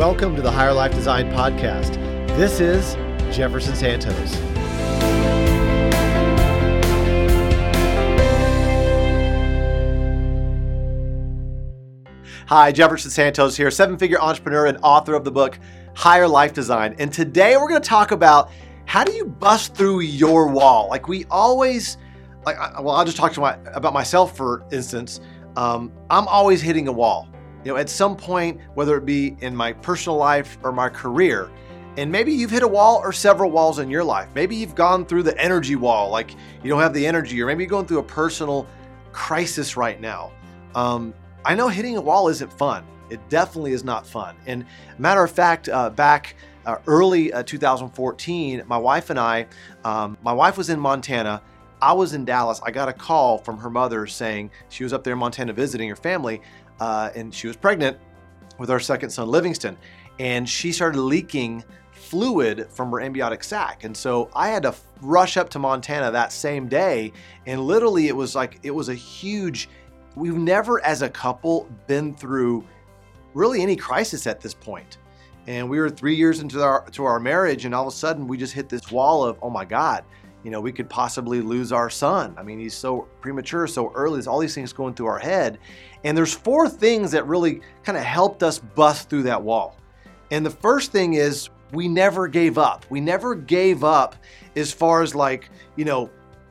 Welcome to the Higher Life Design Podcast. This is Jefferson Santos. Hi, Jefferson Santos here, seven figure entrepreneur and author of the book Higher Life Design. And today we're going to talk about how do you bust through your wall? Like we always, like, well, I'll just talk to my about myself for instance. Um, I'm always hitting a wall. You know, at some point, whether it be in my personal life or my career, and maybe you've hit a wall or several walls in your life. Maybe you've gone through the energy wall, like you don't have the energy, or maybe you're going through a personal crisis right now. Um, I know hitting a wall isn't fun. It definitely is not fun. And matter of fact, uh, back uh, early uh, 2014, my wife and I, um, my wife was in Montana. I was in Dallas. I got a call from her mother saying she was up there in Montana visiting her family, uh, and she was pregnant with our second son, Livingston. And she started leaking fluid from her amniotic sac. And so I had to rush up to Montana that same day. And literally, it was like, it was a huge, we've never as a couple been through really any crisis at this point. And we were three years into our to our marriage, and all of a sudden we just hit this wall of, oh my God, you know, we could possibly lose our son. I mean, he's so premature, so early. There's all these things going through our head. And there's four things that really kind of helped us bust through that wall. And the first thing is we never gave up. We never gave up as far as like, you know,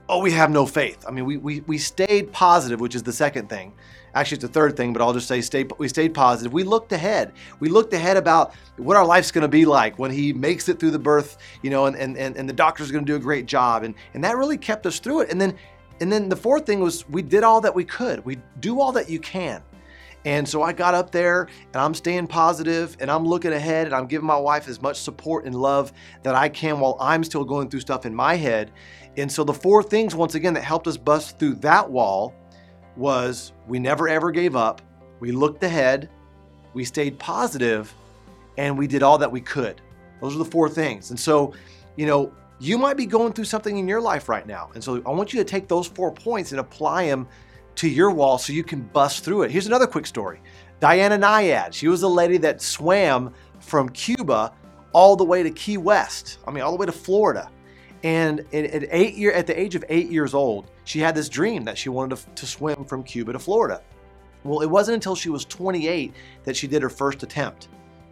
oh, we have no faith. I mean, we, we, we stayed positive, which is the second thing. Actually, it's the third thing, but I'll just say stay, we stayed positive. We looked ahead. We looked ahead about what our life's going to be like when he makes it through the birth, you know, and, and, and, the doctor's going to do a great job. And, and that really kept us through it. And then, and then the fourth thing was we did all that we could. We do all that you can. And so I got up there and I'm staying positive and I'm looking ahead and I'm giving my wife as much support and love that I can while I'm still going through stuff in my head. And so the four things, once again, that helped us bust through that wall was we never ever gave up, we looked ahead, we stayed positive, and we did all that we could. Those are the four things. And so, you know, you might be going through something in your life right now. And so I want you to take those four points and apply them to your wall so you can bust through it. Here's another quick story Diana Nyad, she was a lady that swam from Cuba all the way to Key West, I mean, all the way to Florida. And at, eight year, at the age of eight years old, she had this dream that she wanted to, to swim from Cuba to Florida. Well, it wasn't until she was 28 that she did her first attempt,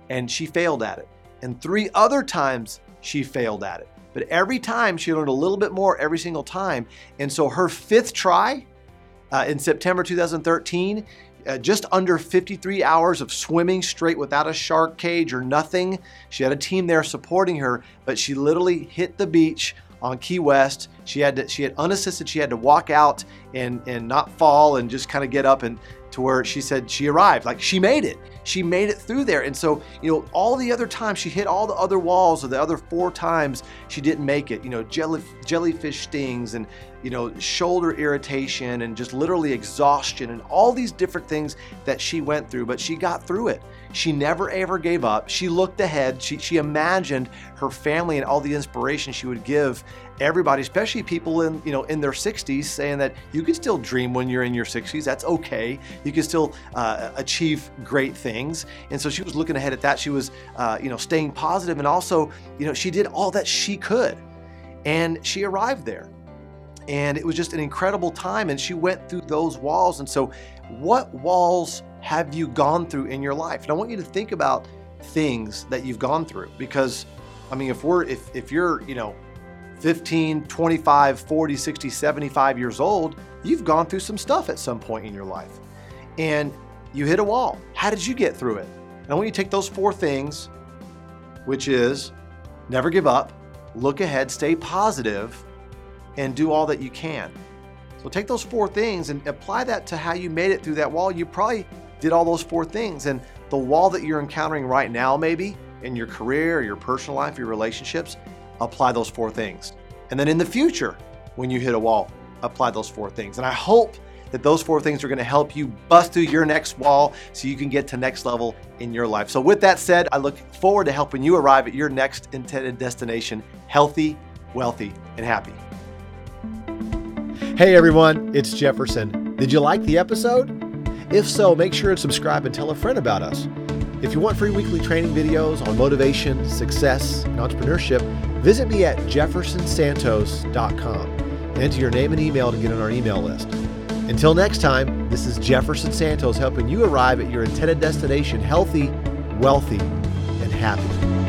and she failed at it. And three other times she failed at it. But every time she learned a little bit more every single time. And so her fifth try uh, in September 2013, uh, just under 53 hours of swimming straight without a shark cage or nothing. She had a team there supporting her, but she literally hit the beach on Key West. She had to, she had unassisted. She had to walk out and and not fall and just kind of get up and to where she said she arrived. Like she made it. She made it through there. And so, you know, all the other times she hit all the other walls or the other four times she didn't make it. You know, jelly, jellyfish stings and, you know, shoulder irritation and just literally exhaustion and all these different things that she went through, but she got through it. She never ever gave up. She looked ahead. She, she imagined her family and all the inspiration she would give everybody, especially people in you know in their 60s, saying that you can still dream when you're in your 60s. That's okay. You can still uh, achieve great things. And so she was looking ahead at that. She was uh, you know staying positive, and also you know she did all that she could, and she arrived there. And it was just an incredible time. And she went through those walls. And so, what walls have you gone through in your life? And I want you to think about things that you've gone through because I mean, if we're if if you're, you know, 15, 25, 40, 60, 75 years old, you've gone through some stuff at some point in your life. And you hit a wall. How did you get through it? And I want you to take those four things, which is never give up, look ahead, stay positive, and do all that you can. So take those four things and apply that to how you made it through that wall. You probably did all those four things. And the wall that you're encountering right now, maybe in your career, your personal life, your relationships, apply those four things. And then in the future, when you hit a wall, apply those four things. And I hope that those four things are going to help you bust through your next wall so you can get to next level in your life. So with that said, I look forward to helping you arrive at your next intended destination healthy, wealthy, and happy. Hey everyone, it's Jefferson. Did you like the episode? If so, make sure to subscribe and tell a friend about us. If you want free weekly training videos on motivation, success, and entrepreneurship, visit me at jeffersonsantos.com and enter your name and email to get on our email list. Until next time, this is Jefferson Santos helping you arrive at your intended destination healthy, wealthy, and happy.